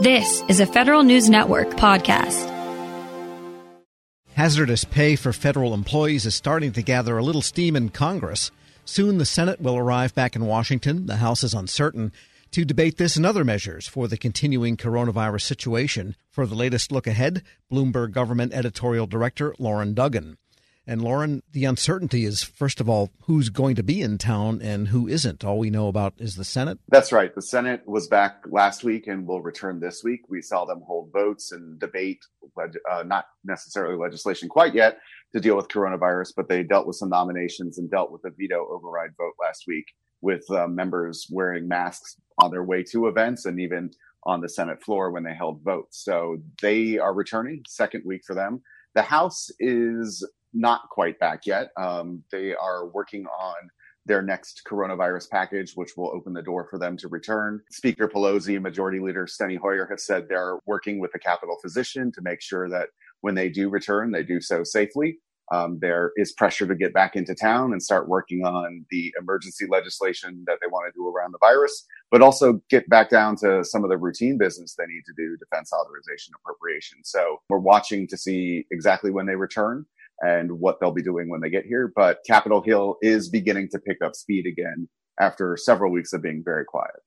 This is a Federal News Network podcast. Hazardous pay for federal employees is starting to gather a little steam in Congress. Soon the Senate will arrive back in Washington. The House is uncertain to debate this and other measures for the continuing coronavirus situation. For the latest look ahead, Bloomberg Government Editorial Director Lauren Duggan. And Lauren, the uncertainty is, first of all, who's going to be in town and who isn't. All we know about is the Senate. That's right. The Senate was back last week and will return this week. We saw them hold votes and debate, uh, not necessarily legislation quite yet to deal with coronavirus, but they dealt with some nominations and dealt with a veto override vote last week with uh, members wearing masks on their way to events and even on the Senate floor when they held votes. So they are returning, second week for them. The House is not quite back yet. Um, they are working on their next coronavirus package, which will open the door for them to return. Speaker Pelosi and Majority Leader Steny Hoyer have said they're working with the Capitol physician to make sure that when they do return, they do so safely. Um, there is pressure to get back into town and start working on the emergency legislation that they want to do around the virus, but also get back down to some of the routine business they need to do, defense authorization appropriation. So we're watching to see exactly when they return and what they'll be doing when they get here. But Capitol Hill is beginning to pick up speed again after several weeks of being very quiet.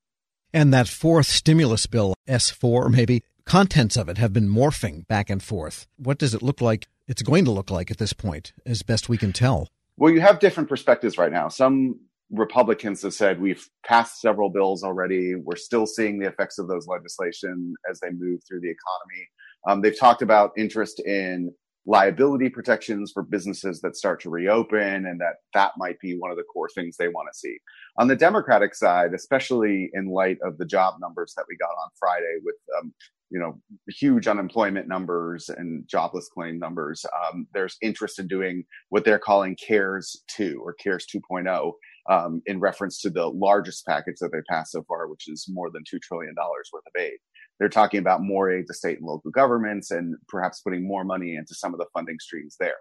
And that fourth stimulus bill, S4 maybe, contents of it have been morphing back and forth. What does it look like? It's going to look like at this point, as best we can tell. Well, you have different perspectives right now. Some Republicans have said we've passed several bills already. We're still seeing the effects of those legislation as they move through the economy. Um, they've talked about interest in liability protections for businesses that start to reopen and that that might be one of the core things they want to see. On the Democratic side, especially in light of the job numbers that we got on Friday with, um, you know, huge unemployment numbers and jobless claim numbers, um, there's interest in doing what they're calling CARES 2 or CARES 2.0 um, in reference to the largest package that they passed so far, which is more than $2 trillion worth of aid. They're talking about more aid to state and local governments and perhaps putting more money into some of the funding streams there.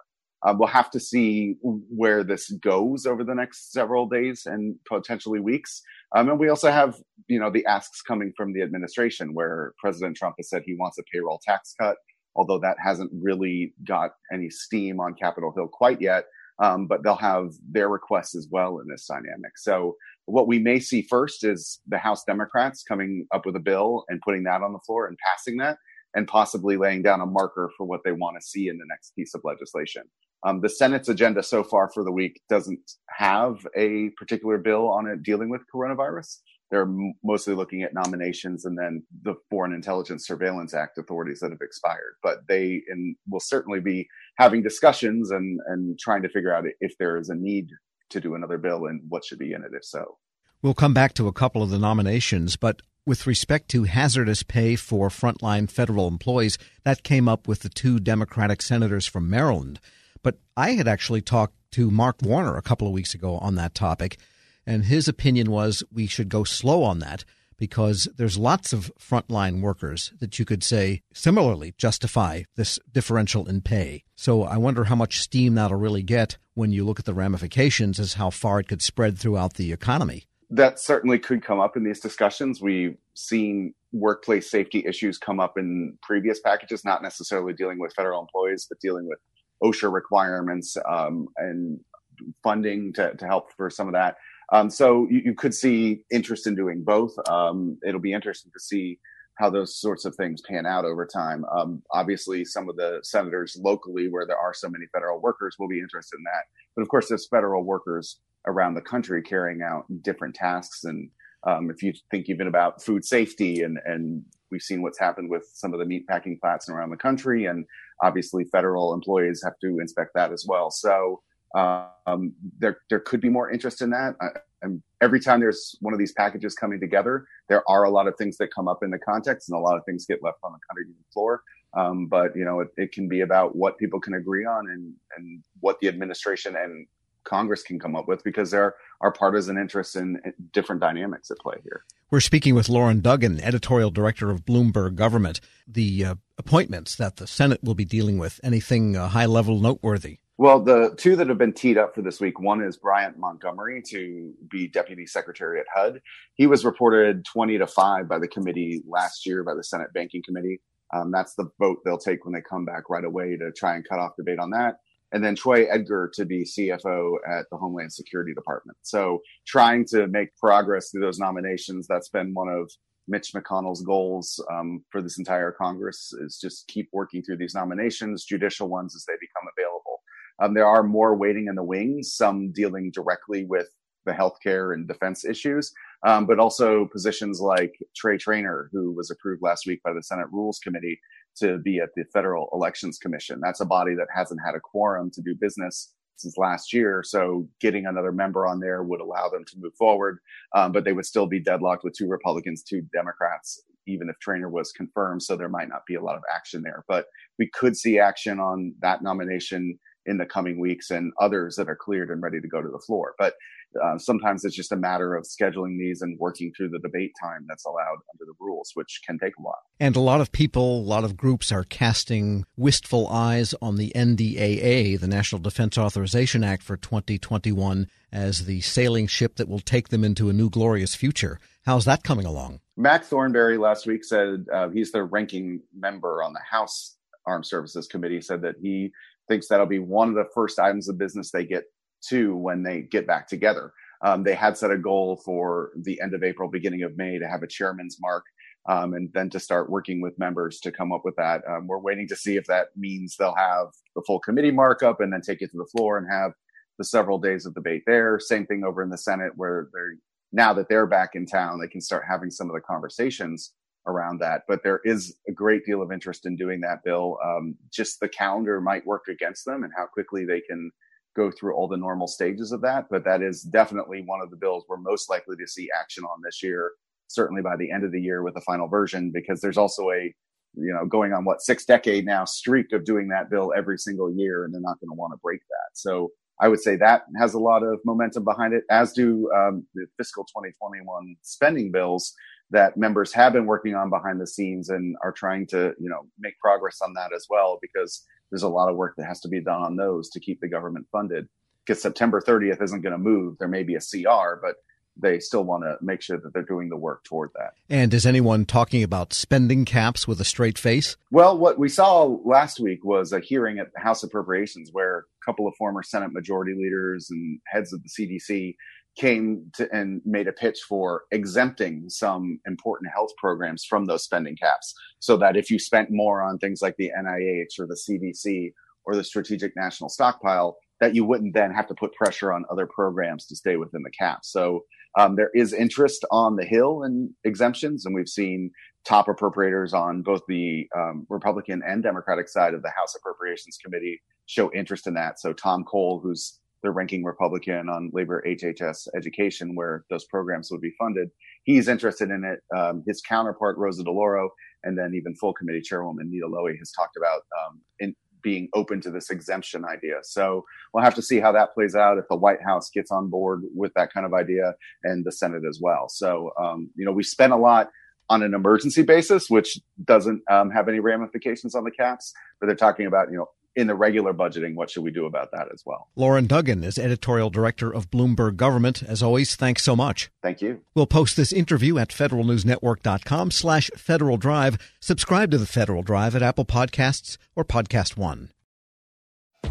Uh, we'll have to see where this goes over the next several days and potentially weeks. Um, and we also have, you know, the asks coming from the administration where President Trump has said he wants a payroll tax cut, although that hasn't really got any steam on Capitol Hill quite yet. Um, but they'll have their requests as well in this dynamic. So what we may see first is the House Democrats coming up with a bill and putting that on the floor and passing that, and possibly laying down a marker for what they want to see in the next piece of legislation. Um, the Senate's agenda so far for the week doesn't have a particular bill on it dealing with coronavirus. They're mostly looking at nominations and then the Foreign Intelligence Surveillance Act authorities that have expired. But they in, will certainly be having discussions and, and trying to figure out if there is a need to do another bill and what should be in it if so. We'll come back to a couple of the nominations, but with respect to hazardous pay for frontline federal employees, that came up with the two Democratic senators from Maryland. But I had actually talked to Mark Warner a couple of weeks ago on that topic, and his opinion was we should go slow on that because there's lots of frontline workers that you could say similarly justify this differential in pay. So I wonder how much steam that'll really get when you look at the ramifications as how far it could spread throughout the economy. That certainly could come up in these discussions. We've seen workplace safety issues come up in previous packages, not necessarily dealing with federal employees, but dealing with OSHA requirements um, and funding to, to help for some of that. Um, so you, you, could see interest in doing both. Um, it'll be interesting to see how those sorts of things pan out over time. Um, obviously, some of the senators locally, where there are so many federal workers, will be interested in that. But of course, there's federal workers around the country carrying out different tasks. And um, if you think even about food safety, and and we've seen what's happened with some of the meat packing plants around the country, and obviously federal employees have to inspect that as well. So um, there there could be more interest in that. I, and every time there's one of these packages coming together, there are a lot of things that come up in the context, and a lot of things get left on the cutting floor. Um, but you know, it, it, can be about what people can agree on and and what the administration and Congress can come up with because there are partisan interests in different dynamics at play here. We're speaking with Lauren Duggan, editorial director of Bloomberg Government. The uh, appointments that the Senate will be dealing with, anything uh, high level noteworthy? Well, the two that have been teed up for this week one is Brian Montgomery to be Deputy Secretary at HUD. He was reported 20 to 5 by the committee last year, by the Senate Banking Committee. Um, that's the vote they'll take when they come back right away to try and cut off debate on that. And then Troy Edgar to be CFO at the Homeland Security Department. So trying to make progress through those nominations, that's been one of Mitch McConnell's goals um, for this entire Congress is just keep working through these nominations, judicial ones as they become available. Um, there are more waiting in the wings, some dealing directly with the healthcare and defense issues, um, but also positions like Trey Trainer, who was approved last week by the Senate Rules Committee to be at the Federal Elections Commission. That's a body that hasn't had a quorum to do business since last year. So getting another member on there would allow them to move forward, um, but they would still be deadlocked with two Republicans, two Democrats, even if Trainer was confirmed. So there might not be a lot of action there, but we could see action on that nomination in the coming weeks and others that are cleared and ready to go to the floor. But uh, sometimes it's just a matter of scheduling these and working through the debate time that's allowed under the rules, which can take a while. And a lot of people, a lot of groups are casting wistful eyes on the NDAA, the National Defense Authorization Act for 2021, as the sailing ship that will take them into a new glorious future. How's that coming along? Mac Thornberry last week said uh, he's the ranking member on the House Armed Services Committee, said that he thinks that'll be one of the first items of business they get to when they get back together. Um, they had set a goal for the end of April, beginning of May to have a chairman's mark um, and then to start working with members to come up with that. Um, we're waiting to see if that means they'll have the full committee markup and then take it to the floor and have the several days of debate there. Same thing over in the Senate where they're now that they're back in town, they can start having some of the conversations around that. But there is a great deal of interest in doing that bill. Um, just the calendar might work against them and how quickly they can go through all the normal stages of that. But that is definitely one of the bills we're most likely to see action on this year, certainly by the end of the year with the final version, because there's also a you know going on what six decade now streak of doing that bill every single year and they're not going to want to break that so i would say that has a lot of momentum behind it as do um, the fiscal 2021 spending bills that members have been working on behind the scenes and are trying to, you know, make progress on that as well because there's a lot of work that has to be done on those to keep the government funded. Because September 30th isn't going to move. There may be a CR, but they still want to make sure that they're doing the work toward that. And is anyone talking about spending caps with a straight face? Well, what we saw last week was a hearing at the House Appropriations where couple of former Senate majority leaders and heads of the CDC came to and made a pitch for exempting some important health programs from those spending caps so that if you spent more on things like the NIH or the CDC or the strategic national stockpile that you wouldn't then have to put pressure on other programs to stay within the cap. So um, there is interest on the Hill in exemptions, and we've seen top appropriators on both the um, Republican and Democratic side of the House Appropriations Committee show interest in that. So Tom Cole, who's the ranking Republican on labor HHS education, where those programs would be funded. He's interested in it. Um, his counterpart, Rosa DeLauro, and then even full committee chairwoman Nita Lowey has talked about um, in being open to this exemption idea. So we'll have to see how that plays out if the White House gets on board with that kind of idea and the Senate as well. So, um, you know, we spent a lot on an emergency basis, which doesn't um, have any ramifications on the caps, but they're talking about, you know, in the regular budgeting, what should we do about that as well? Lauren Duggan is editorial director of Bloomberg Government. As always, thanks so much. Thank you. We'll post this interview at federalnewsnetwork.com slash Federal Drive. Subscribe to the Federal Drive at Apple Podcasts or Podcast One.